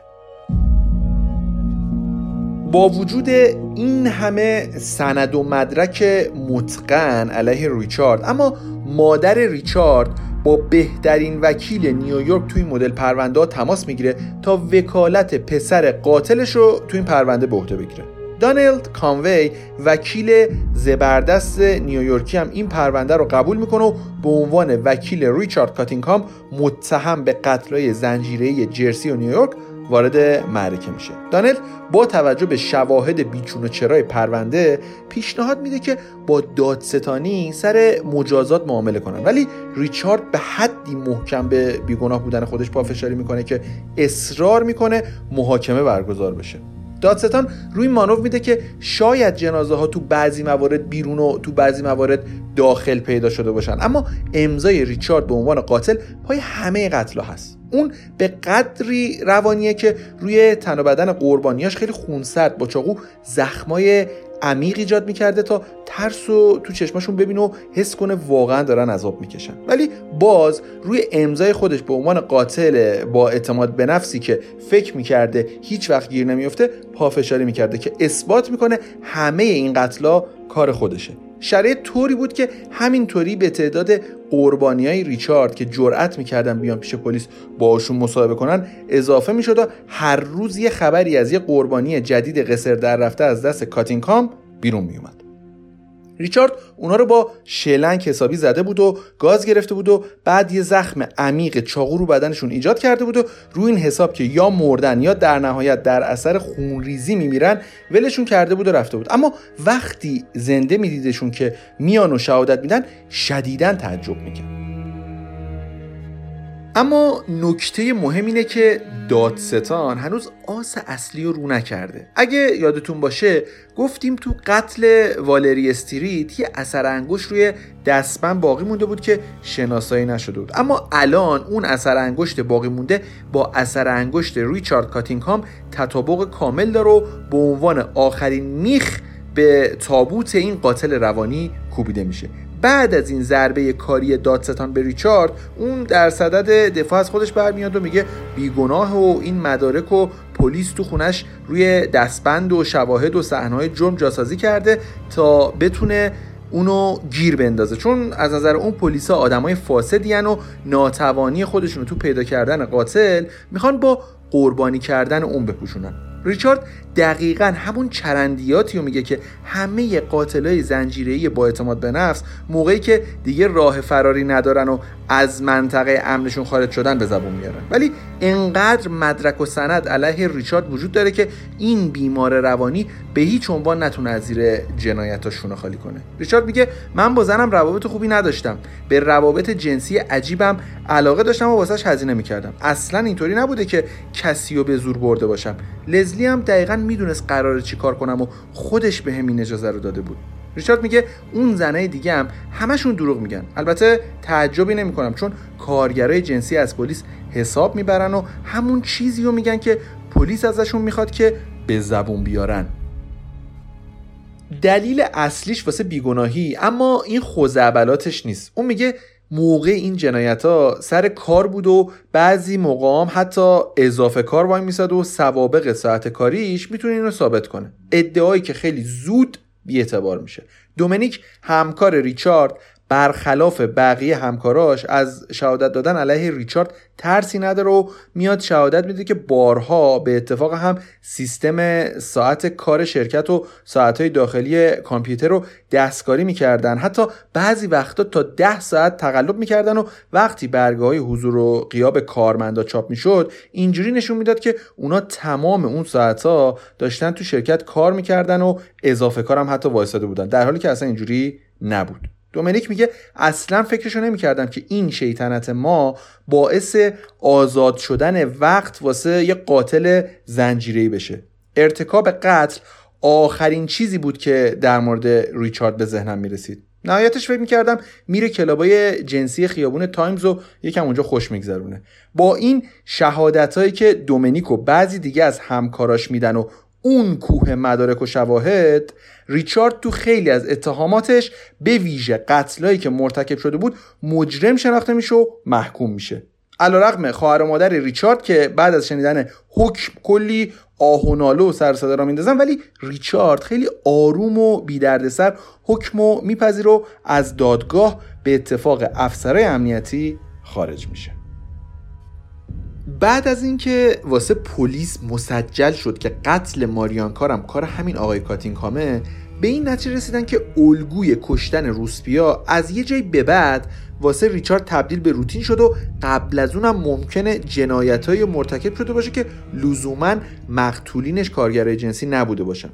با وجود این همه سند و مدرک متقن علیه ریچارد اما مادر ریچارد با بهترین وکیل نیویورک توی مدل پرونده تماس می‌گیره تا وکالت پسر قاتلش رو توی این پرونده به عهده بگیره. دانلد کانوی وکیل زبردست نیویورکی هم این پرونده رو قبول می‌کنه و به عنوان وکیل ریچارد کاتینکام متهم به قتلای زنجیره جرسی و نیویورک وارد معرکه میشه. دانلد با توجه به شواهد بیچون و چرای پرونده پیشنهاد میده که با دادستانی سر مجازات معامله کنن. ولی ریچارد به حدی محکم به بیگناه بودن خودش پافشاری می‌کنه که اصرار می‌کنه محاکمه برگزار بشه. دادستان روی مانو میده که شاید جنازه ها تو بعضی موارد بیرون و تو بعضی موارد داخل پیدا شده باشن. اما امضای ریچارد به عنوان قاتل پای همه قتل هست. اون به قدری روانیه که روی تن و بدن قربانیاش خیلی خونسرد با چاقو زخمای عمیق ایجاد می‌کرده تا ترس و تو چشماشون ببینه و حس کنه واقعا دارن عذاب می‌کشن. ولی باز روی امضای خودش به عنوان قاتل با اعتماد به نفسی که فکر می‌کرده هیچ وقت گیر نمیفته پافشاری می‌کرده که اثبات می‌کنه همه این قتلا کار خودشه. شرایط طوری بود که همینطوری به تعداد قربانی های ریچارد که جرأت می‌کردن بیان پیش پلیس باشون مصاحبه کنن اضافه می‌شد و هر روز یه خبری از یه قربانی جدید قصر در رفته از دست کاتینکام بیرون میومد ریچارد اونا رو با شلنگ حسابی زده بود و گاز گرفته بود و بعد یه زخم عمیق چاقو رو بدنشون ایجاد کرده بود و روی این حساب که یا مردن یا در نهایت در اثر خونریزی میمیرن ولشون کرده بود و رفته بود. اما وقتی زنده میدیدشون که میان و شهادت میدن شدیدا تعجب می‌کرد. اما نکته مهم اینه که دادستان هنوز آس اصلی رو نکرده. اگه یادتون باشه گفتیم تو قتل والری استریت یه اثر انگشت روی دستبند باقی مونده بود که شناسایی نشده بود. اما الان اون اثر انگشت باقی مونده با اثر انگشت ریچارد کاتینگهام تطابق کامل داره و به عنوان آخرین میخ به تابوت این قاتل روانی کوبیده میشه. بعد از این ضربه کاری دادستان به ریچارد اون در صدد دفاع از خودش برمیاد و میگه بیگناه و این مدارک و پلیس تو خونش روی دستبند و شواهد و صحنه‌های جرم جاسازی کرده تا بتونه اونو گیر بندازه. چون از نظر اون پلیسا آدمای فاسدی و ناتوانی خودشونو تو پیدا کردن قاتل می‌خوان با قربانی کردن اون بپوشونن. ریچارد دقیقا همون چرندیاتی رو میگه که همه قاتلای زنجیره‌ای با اعتماد به نفس موقعی که دیگه راه فراری ندارن و از منطقه امنشون خارج شدن به زبون میارن. ولی انقدر مدرک و سند علیه ریچارد وجود داره که این بیمار روانی به هیچ عنوان نتونه از زیر خالی کنه. ریچارد میگه من با زنم روابط خوبی نداشتم. به روابط جنسی عجیبم علاقه داشتم و واسش هزینه می‌کردم. اصلا اینطوری نبوده که کسی رو به زور برده باشم. لزلی هم دقیقا می‌دونست قراره چی کار کنم و خودش به همین اجازه رو داده بود. ریچارد میگه اون زنای دیگه هم همشون دروغ میگن. البته تعجبی نمی‌کنم چون کارگرای جنسی از پلیس حساب می‌برن و همون چیزی رو میگن که پلیس ازشون می‌خواد که به زبون بیارن. دلیل اصلیش واسه بیگناهی اما این خوزعبلاتش نیست. اون میگه موقع این جنایت ها سر کار بود و بعضی موقع حتی اضافه کار وای میساد و سوابق ساعت کاریش می‌تونه اینو ثابت کنه. ادعایی که خیلی زود بیاعتبار میشه. دومینیک همکار ریچارد برخلاف بقیه همکاراش از شهادت دادن علیه ریچارد ترسی نداره و میاد شهادت میده که بارها به اتفاق هم سیستم ساعت کار شرکت و ساعتهای داخلی کامپیوتر رو دستکاری می‌کردن. حتی بعضی وقتا تا ده ساعت تقلب می‌کردن و وقتی برگه های حضور و قیاب کارمندا چاپ می‌شد اینجوری نشون می‌داد که اونا تمام اون ساعتها داشتن تو شرکت کار می‌کردن و اضافه کارم حتی وایساده بودن. در حالی که اصلا اینجوری نبود. دومینیک میگه اصلا فکرشو نمی‌کردم که این شیطنت ما باعث آزاد شدن وقت واسه یه قاتل زنجیری بشه. ارتکاب قتل آخرین چیزی بود که در مورد ریچارد به ذهنم می‌رسید. نهایتش فکر می‌کردم میره کلابای جنسی خیابون تایمز و یکم اونجا خوش میگذرونه. با این شهادت هایی که دومینیک و بعضی دیگه از همکاراش میدن و اون کوه مدارک و شواهد ریچارد تو خیلی از اتهاماتش به ویژه قتلایی که مرتکب شده بود مجرم شناخته میشه و محکوم میشه. علیرغم خواهر و مادر ریچارد که بعد از شنیدن حکم کلی آه و ناله و سر صدا را میندازن ولی ریچارد خیلی آروم و بیدردسر حکم و میپذیر و از دادگاه به اتفاق افسرهای امنیتی خارج میشه. بعد از اینکه واسه پلیس مسجل شد که قتل ماریان کارم کار همین آقای کاتینکامه به این نتیجه رسیدن که الگوی کشتن روسپیا از یه جایی به بعد واسه ریچارد تبدیل به روتین شد و قبل از اونم ممکنه جنایت های مرتکب شده باشه که لزوما مقتولینش کارگرای جنسی نبوده باشن.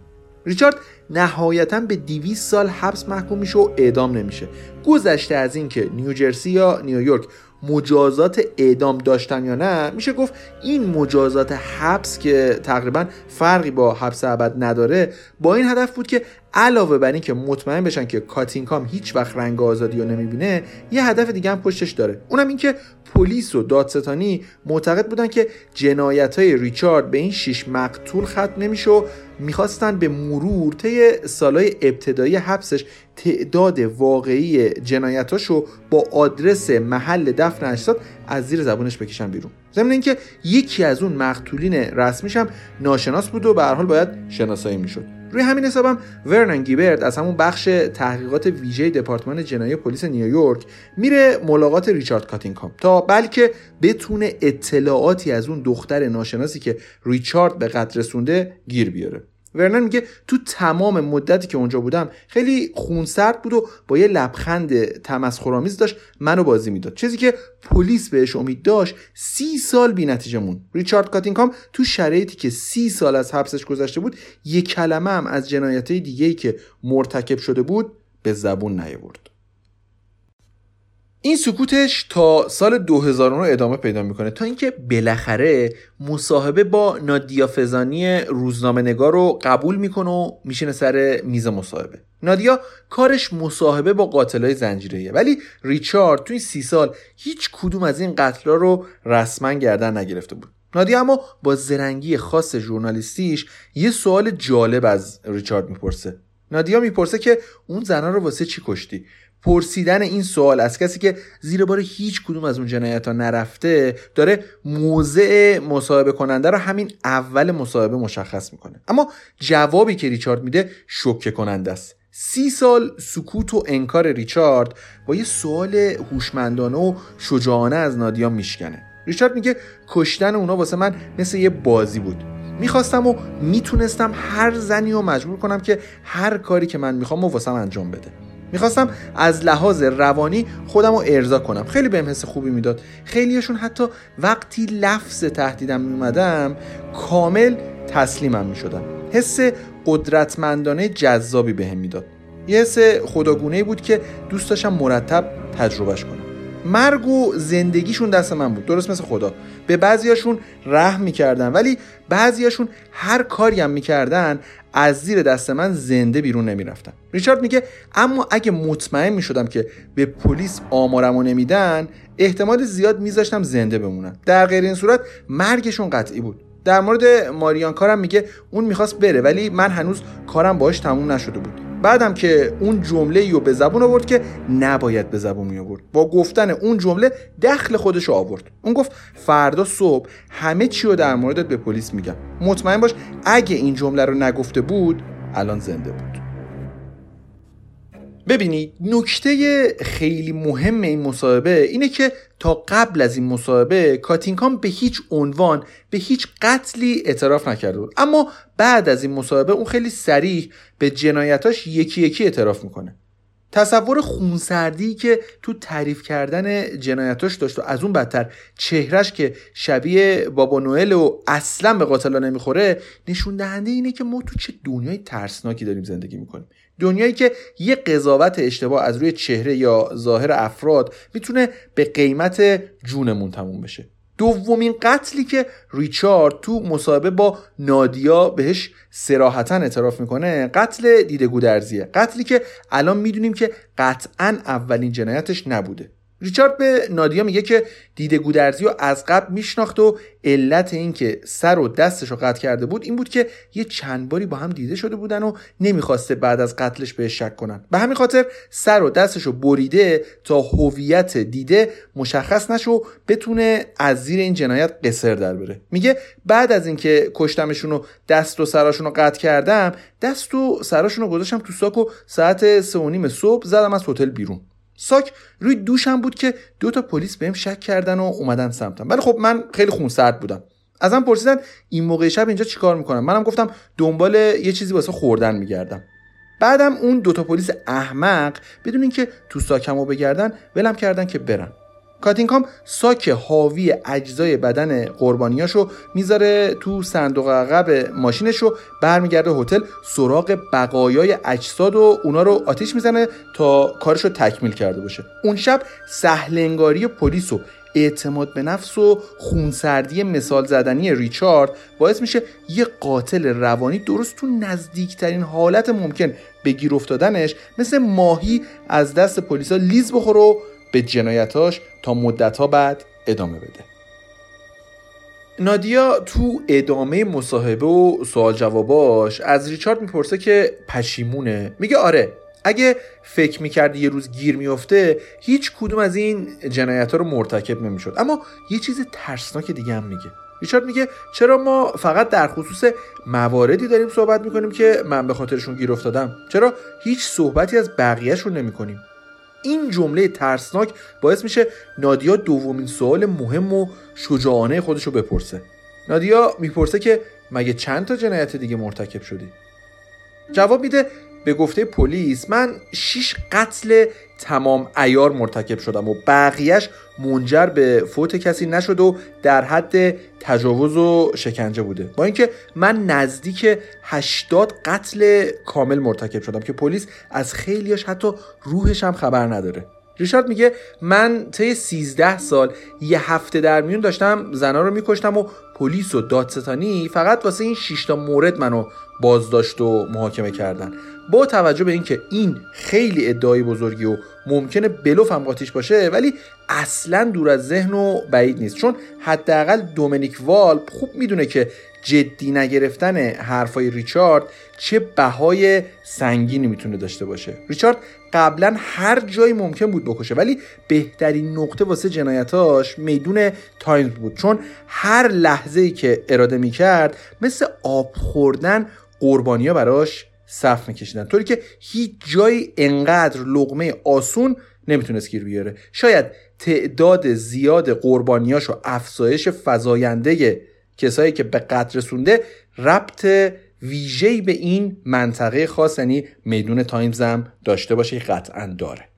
ریچارد نهایتا به 200 سال حبس محکوم میشه و اعدام نمیشه. گذشته از اینکه نیوجرسی یا نیویورک مجازات اعدام داشتن یا نه میشه گفت این مجازات حبس که تقریبا فرقی با حبس ابد نداره با این هدف بود که علاوه بر اینکه مطمئن بشن که کاتینکام هیچ وقت رنگ آزادی رو نمی‌بینه یه هدف دیگه هم پشتش داره. اونم اینکه پلیس و دادستانی معتقد بودن که جنایت های ریچارد به این شش مقتول ختم نمیشه و می‌خواستن به مرور طی سالهای ابتدایی حبسش تعداد واقعی جنایتاشو با آدرس محل دفن اجساد از زیر زبونش بکشن بیرون. ضمن اینکه یکی از اون مقتولین رسمیش هم ناشناس بود و به هر حال باید شناسایی می‌شد. روی همین حسابم ورنن گیبرد از همون بخش تحقیقات ویژه دپارتمان جنایی پلیس نیویورک میره ملاقات ریچارد کاتینکام تا بلکه بتونه اطلاعاتی از اون دختر ناشناسی که ریچارد به قتل رسونده گیر بیاره. ورنن میگه تو تمام مدتی که اونجا بودم خیلی خونسرد بود و با یه لبخند تمسخرآمیز داشت منو بازی می‌داد. چیزی که پلیس بهش امید داشت سی سال بی نتیجه مون ریچارد کاتینکام تو شرایطی که سی سال از حبسش گذشته بود یه کلمه هم از جنایت دیگه ای که مرتکب شده بود به زبون نیاورد. این سکوتش تا سال 2009 ادامه پیدا می‌کنه تا اینکه بالاخره مصاحبه با نادیا فزانی روزنامه نگار رو قبول می‌کنه و میشینه سر میز مصاحبه. نادیا کارش مصاحبه با قاتلای زنجیریه ولی ریچارد توی سی سال هیچ کدوم از این قتلا رو رسما گردن نگرفته بود. نادیا اما با زرنگی خاص ژورنالیستیش یه سوال جالب از ریچارد می‌پرسه. نادیا می‌پرسه که اون زنها رو واسه چی کشتی؟ پرسیدن این سوال از کسی که زیر بار هیچ کدوم از اون جنایت ها نرفته داره موضع مصاحبه کننده رو همین اول مصاحبه مشخص می‌کنه. اما جوابی که ریچارد میده شوکه کننده است. سی سال سکوت و انکار ریچارد با یه سوال هوشمندانه و شجاعانه از نادیا میشکنه. ریچارد میگه کشتن اونا واسه من مثل یه بازی بود. می‌خواستم و می‌تونستم هر زنی رو مجبور کنم که هر کاری که من می‌خوام و واسم انجام بده. می‌خواستم از لحاظ روانی خودم رو ارضا کنم. خیلی بهم حس خوبی می‌داد. خیلیشون حتی وقتی لفظ تهدیدم میومدم کامل تسلیمم می‌شدم حس قدرتمندانه جذابی بهم می‌داد. یه حس خداگونه بود که دوست داشتم مرتب تجربهش کنم. مرگ و زندگیشون دست من بود. درست مثل خدا. به بعضیاشون رحم می‌کردن ولی بعضیاشون هر کاری هم می‌کردن از زیر دست من زنده بیرون نمی‌رفتن. ریچارد میگه اما اگه مطمئن می‌شدم که به پلیس آمارمو نمیدن احتمال زیاد میذاشتم زنده بمونن. در غیر این صورت مرگشون قطعی بود. در مورد ماریان کارم میگه اون می‌خواست بره ولی من هنوز کارم باش تموم نشده بود. بعدم که اون جمله رو به زبون آورد که نباید به زبون می آورد. با گفتن اون جمله دخل خودش رو آورد. اون گفت فردا صبح همه چی رو در موردت به پلیس میگم. مطمئن باش اگه این جمله رو نگفته بود الان زنده بود. ببینید نکته خیلی مهم این مصاحبه اینه که تا قبل از این مصاحبه کاتینکام به هیچ عنوان به هیچ قتلی اعتراف نکرده بود. اما بعد از این مصاحبه اون خیلی سریح به جنایتاش یکی یکی اعتراف می‌کنه. تصور خونسردی که تو تعریف کردن جنایتاش داشت و از اون بدتر چهرش که شبیه بابا نوئل و اصلا به قاتلا نمی‌خوره نشون دهنده اینه که ما تو چه دنیای ترسناکی داریم زندگی می‌کنیم. دنیایی که یه قضاوت اشتباه از روی چهره یا ظاهر افراد می‌تونه به قیمت جونمون تموم بشه. دومین قتلی که ریچارد تو مصاحبه با نادیا بهش سراحتا اعتراف می‌کنه قتل دیده گودرزیه. قتلی که الان می‌دونیم که قطعا اولین جنایتش نبوده. ریچارد به نادیا میگه که دیده گودرزی رو از قبل میشناخت و علت این که سر و دستش رو قطع کرده بود این بود که یه چند باری با هم دیده شده بودن و نمی‌خواسته بعد از قتلش به شک کنن. به همین خاطر سر و دستش رو بریده تا هویت دیده مشخص نشه و بتونه از زیر این جنایت قصر در بره. میگه بعد از اینکه کشتمشون و دست و سراشون رو قطع کردم دست و سراشون رو گذاشتم تو ساک و ساعت سه و نیم صبح زدم از هتل بیرون. ساک روی دوشم بود که دو تا پلیس بهم شک کردن و اومدن سمتم. ولی خب من خیلی خونسرد بودم. ازم پرسیدن این موقع شب اینجا چیکار می‌کنم؟ منم گفتم دنبال یه چیزی واسه خوردن میگردم. بعدم اون دوتا پلیس احمق بدون اینکه تو ساکمو بگردن ولم کردن که برن. کاتینکام ساک حاوی اجزای بدن قربانیاشو می‌ذاره تو صندوق عقب ماشینشو برمیگرده هتل سراغ بقایای اجساد و اونا رو آتیش می‌زنه تا کارشو تکمیل کرده باشه. اون شب سهلنگاری پلیس و اعتماد به نفس و خونسردی مثال زدنی ریچارد باعث میشه یه قاتل روانی درست تو نزدیکترین حالت ممکن به گیر افتادنش مثل ماهی از دست پلیسا لیز بخوره و به جنایتاش تا مدتها بعد ادامه بده. نادیا تو ادامه مصاحبه و سوال جواباش از ریچارد می‌پرسه که پشیمونه. میگه آره اگه فکر می‌کردی یه روز گیر میفته هیچ کدوم از این جنایت ها رو مرتکب نمی‌شد. اما یه چیز ترسناک دیگه هم میگه. ریچارد میگه چرا ما فقط در خصوص مواردی داریم صحبت می‌کنیم که من به خاطرشون گیر افتادم؟ چرا هیچ صحبتی از بقیهشون نمی‌کنیم؟ این جمله ترسناک باعث میشه نادیا دومین سوال مهم و شجاعانه خودش رو بپرسه. نادیا می‌پرسه که مگه چند تا جنایت دیگه مرتکب شدی؟ جواب میده به گفته پلیس من شیش قتل تمام ایار مرتکب شدم و بقیهش منجر به فوت کسی نشد و در حد تجاوز و شکنجه بوده. با اینکه من نزدیک 80 قتل کامل مرتکب شدم که پلیس از خیلیاش حتی روحش هم خبر نداره. ریشارد میگه من طی 13 سال یه هفته در میون داشتم زنا رو میکشتم و پلیس و دادستانی فقط واسه این 6 تا مورد منو بازداشت و محاکمه کردن. با توجه به اینکه این خیلی ادعای بزرگی و ممکنه بلوف هم قاطیش باشه ولی اصلا دور از ذهن و بعید نیست. چون حداقل دومینیک والپ خوب می‌دونه که جدی نگرفتن حرفای ریچارد چه بهای سنگینی می‌تونه داشته باشه. ریچارد قبلا هر جایی ممکن بود بکشه ولی بهترین نقطه واسه جنایتاش میدون تایمز بود چون هر لحظه ای که اراده می‌کرد مثل آب خوردن قربانیا براش صف میکشیدن. طوری که هیچ جایی انقدر لقمه آسون نمی‌تونست گیر بیاره. شاید تعداد زیاد قربانیاش و افزایش فزاینده کسایی که به قتل رسونده ربط ویژه‌ای به این منطقه خاص یعنی میدون تایمز هم داشته باشه قطعا داره.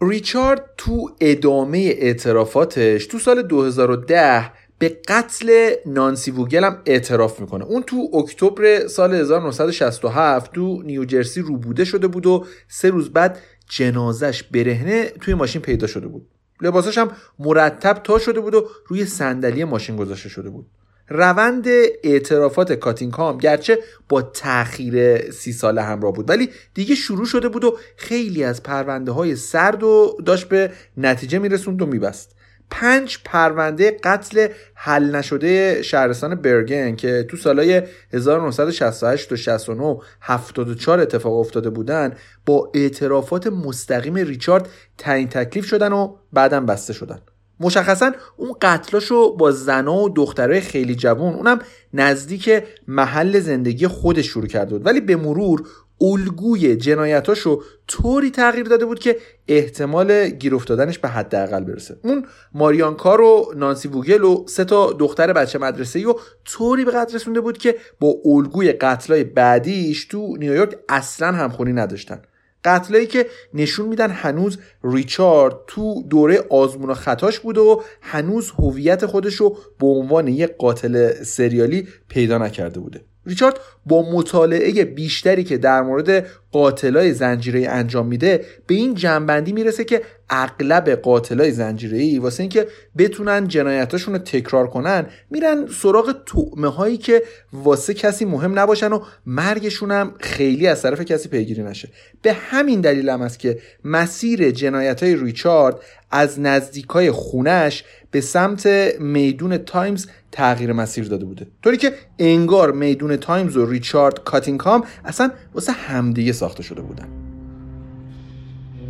ریچارد تو ادامه اعترافاتش تو سال 2010 به قتل نانسی ووگل هم اعتراف می‌کنه. اون تو اکتبر سال 1967 تو نیوجرسی روبوده شده بود و سه روز بعد جنازش برهنه توی ماشین پیدا شده بود. لباساش هم مرتب تا شده بود و روی صندلی ماشین گذاشته شده بود. روند اعترافات کاتینکام گرچه با تاخیر سی ساله همراه بود ولی دیگه شروع شده بود و خیلی از پرونده های سرد و داشت به نتیجه میرسوند و میبست. پنج پرونده قتل حل نشده شهرستان برگن که تو سالهای 1968 تا 69 74 اتفاق افتاده بودن با اعترافات مستقیم ریچارد تعیین تکلیف شدن و بعدم بسته شدن. مشخصا اون قتلاشو با زنا و دخترای خیلی جوان اونم نزدیک محل زندگی خودش شروع کرده بود. ولی به مرور الگوی جنایتاشو طوری تغییر داده بود که احتمال گیر افتادنش به حداقل برسه. اون ماریان کار و نانسی ووگل و سه تا دختر بچه مدرسه و طوری به قدر رسونده بود که با الگوی قتلای بعدیش تو نیویورک اصلا همخونی نداشتن. قتلایی که نشون میدن هنوز ریچارد تو دوره آزمون و خطاش بوده و هنوز هویت خودش رو به عنوان یک قاتل سریالی پیدا نکرده بوده. ریچارد با مطالعه بیشتری که در مورد قاتلای زنجیره انجام میده به این جنبندی می‌رسه که اغلب قاتلای زنجیره ای واسه اینکه بتونن جنایتاشون رو تکرار کنن میرن سراغ تعمه هایی که واسه کسی مهم نباشن و مرگشون هم خیلی از طرف کسی پیگیری نشه. به همین دلیل هم است که مسیر جنایت های ریچارد از نزدیکای خونش به سمت میدون تایمز تغییر مسیر داده بوده. طوری که انگار میدون تایمز و ریچارد کاتینکام اصلا واسه همدیگه ساخته شده بودن.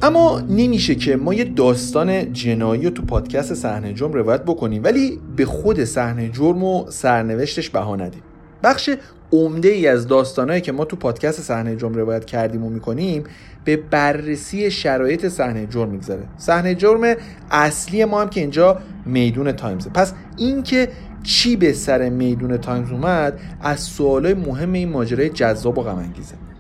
اما نمیشه که ما یه داستان جنایی رو تو پادکست صحنه جرم روایت بکنیم ولی به خود صحنه جرم و سرنوشتش بها ندیم. بخش عمده ای از داستانهایی که ما تو پادکست صحنه جرم روایت کردیم و می‌کنیم به بررسی شرایط صحنه جرم میگذره. صحنه جرم اصلی ما هم که اینجا میدون تایمزه. پس اینکه چی به سر میدون تایمز اومد از سوالای مهم این ماجرای جذاب و غم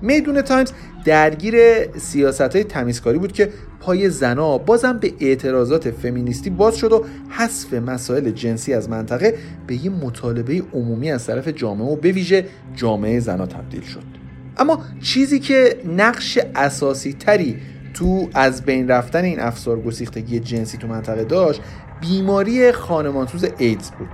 میدون تایمز درگیر سیاست های تمیزکاری بود که پای زنا بازم به اعتراضات فمینیستی باز شد و حذف مسائل جنسی از منطقه به یه مطالبه عمومی از طرف جامعه و به ویژه جامعه زنا تبدیل شد. اما چیزی که نقش اساسی تری تو از بین رفتن این افسار گسیختگی جنسی تو منطقه داشت بیماری خانمانسوز ایدز بود.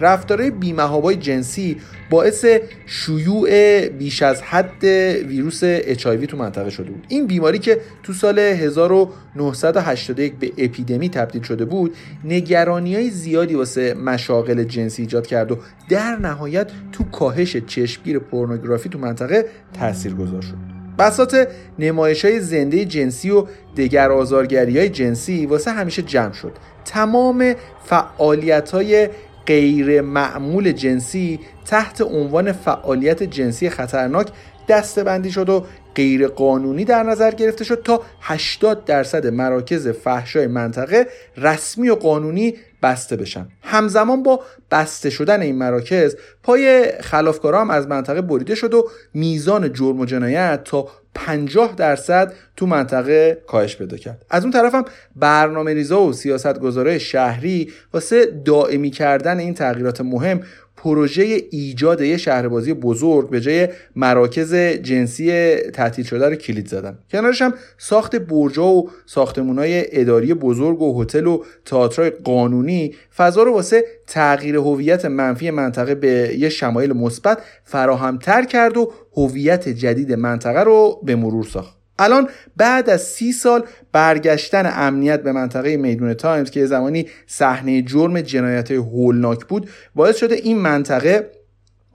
رفتارهای بیمهابای جنسی باعث شیوع بیش از حد ویروس اچایوی تو منطقه شده بود. این بیماری که تو سال 1981 به اپیدمی تبدیل شده بود نگرانی های زیادی واسه مشاغل جنسی ایجاد کرد و در نهایت تو کاهش چشمگیر پورنوگرافی تو منطقه تأثیر گذار شد. بسات نمایش های زنده جنسی و دگر آزارگری های جنسی واسه همیشه جمع شد. تمام فعالیت های غیر معمول جنسی تحت عنوان فعالیت جنسی خطرناک دستبندی شد و غیر قانونی در نظر گرفته شد تا 80 درصد مراکز فحشای منطقه رسمی و قانونی بسته بشن. همزمان با بسته شدن این مراکز پای خلافکارا هم از منطقه بریده شد و میزان جرم و جنایت تا 50 درصد تو منطقه کاهش پیدا کرد. از اون طرف هم برنامه ریزا و سیاست شهری واسه دائمی کردن این تغییرات مهم پروژه ایجاد یه شهربازی بزرگ به جای مراکز جنسی تعطیل شده رو کلید زدن. کنارش هم ساخت برجا و ساختمونای اداری بزرگ و هتل و تئاترای قانونی. فضا رو واسه تغییر هویت منفی منطقه به یه شمایل مثبت فراهمتر کرد و هویت جدید منطقه رو به مرور ساخت. الان بعد از سی سال برگشتن امنیت به منطقه میدون تایمز که زمانی صحنه جرم جنایت هولناک بود باعث شده این منطقه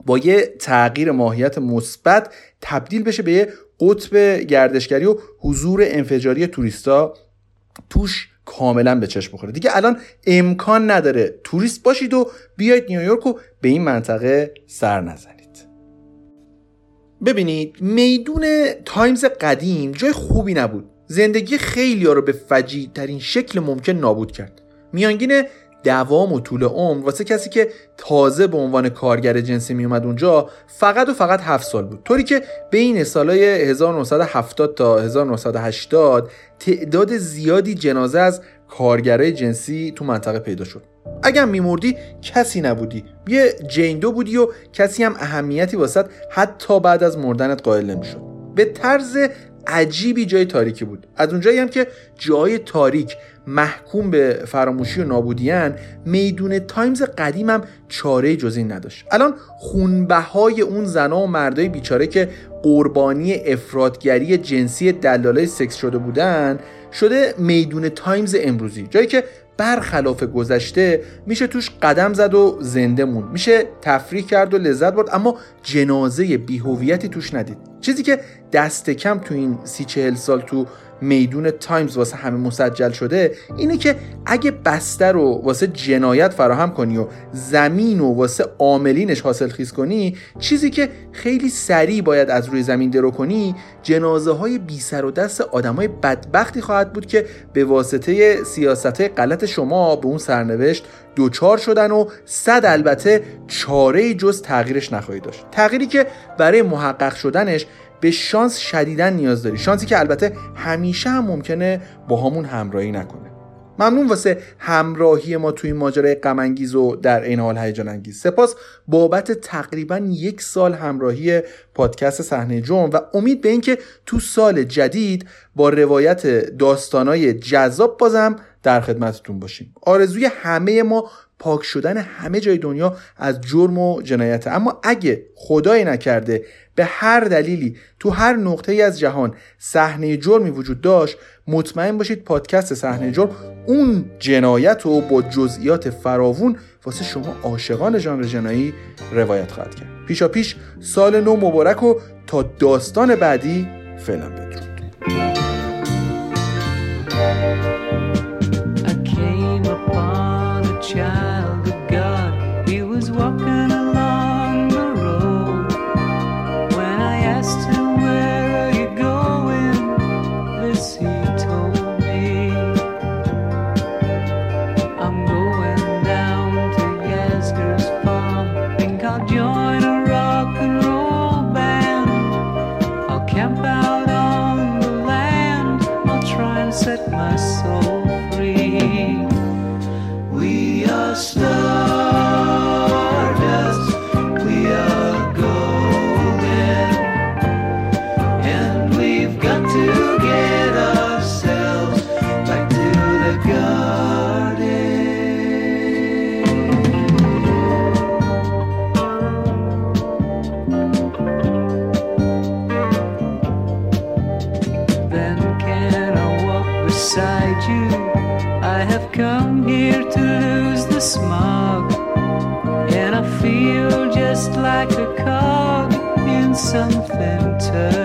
با یه تغییر ماهیت مثبت تبدیل بشه به یه قطب گردشگری و حضور انفجاری توریستا توش کاملا به چشم بخوره. دیگه الان امکان نداره توریست باشید و بیاید نیویورک و به این منطقه سر نزنید. ببینید میدون تایمز قدیم جای خوبی نبود. زندگی خیلیا رو به فجیع ترین شکل ممکن نابود کرد. میانگین دوام و طول عمر واسه کسی که تازه به عنوان کارگر جنسی میومد اونجا فقط و فقط هفت سال بود. طوری که بین سالهای 1970 تا 1980 تعداد زیادی جنازه از کارگرای جنسی تو منطقه پیدا شد. اگر میمردی کسی نبودی. یه Jane Doe بودی و کسی هم اهمیتی واست حتی بعد از مردنت قائل نمی‌شد. به طرز عجیبی جای تاریکی بود. از اونجایی هم که جای تاریک محکوم به فراموشی و نابودی‌ان میدون تایمز قدیمم چاره جز این نداشت. الان خونبهای اون زنا و مردای بیچاره که قربانی افراط‌گری جنسی دلالای سکس شده بودن شده میدون تایمز امروزی. جایی که برخلاف گذشته میشه توش قدم زد و زنده موند میشه تفریح کرد و لذت برد اما جنازه بیهویتی توش ندید. چیزی که دست کم تو این سی چهل سال تو میدون تایمز واسه همه مسجل شده اینه که اگه بستر رو واسه جنایت فراهم کنی و زمین و واسه عاملینش حاصل خیز کنی چیزی که خیلی سریع باید از روی زمین درو کنی جنازه های بی سر و دست آدمای بدبختی خواهد بود که به واسطه سیاست غلط شما به اون سرنوشت دوچار شدن و صد البته چاره جز تغییرش نخواهی داشت. تغییری که برای محقق شدنش به شانس شدیدن نیاز داری. شانسی که البته همیشه هم ممکنه با همون همراهی نکنه. ممنون واسه همراهی ما توی ماجرای غم و در عین حال هیجان انگیز سپاس بابت تقریبا یک سال همراهی پادکست صحنه جرم و امید به اینکه تو سال جدید با روایت داستانای جذاب بازم در خدمتتون باشیم. آرزوی همه ما پاک شدن همه جای دنیا از جرم و جنایت. اما اگه خدایی نکرده به هر دلیلی تو هر نقطه ای از جهان صحنه جرمی وجود داشت مطمئن باشید پادکست صحنه جرم اون جنایت رو با جزئیات فراوون واسه شما عاشقان ژانر جنایی روایت خواهد کرد. پیشا پیش سال نو مبارک و تا داستان بعدی فعلا بدرود. something to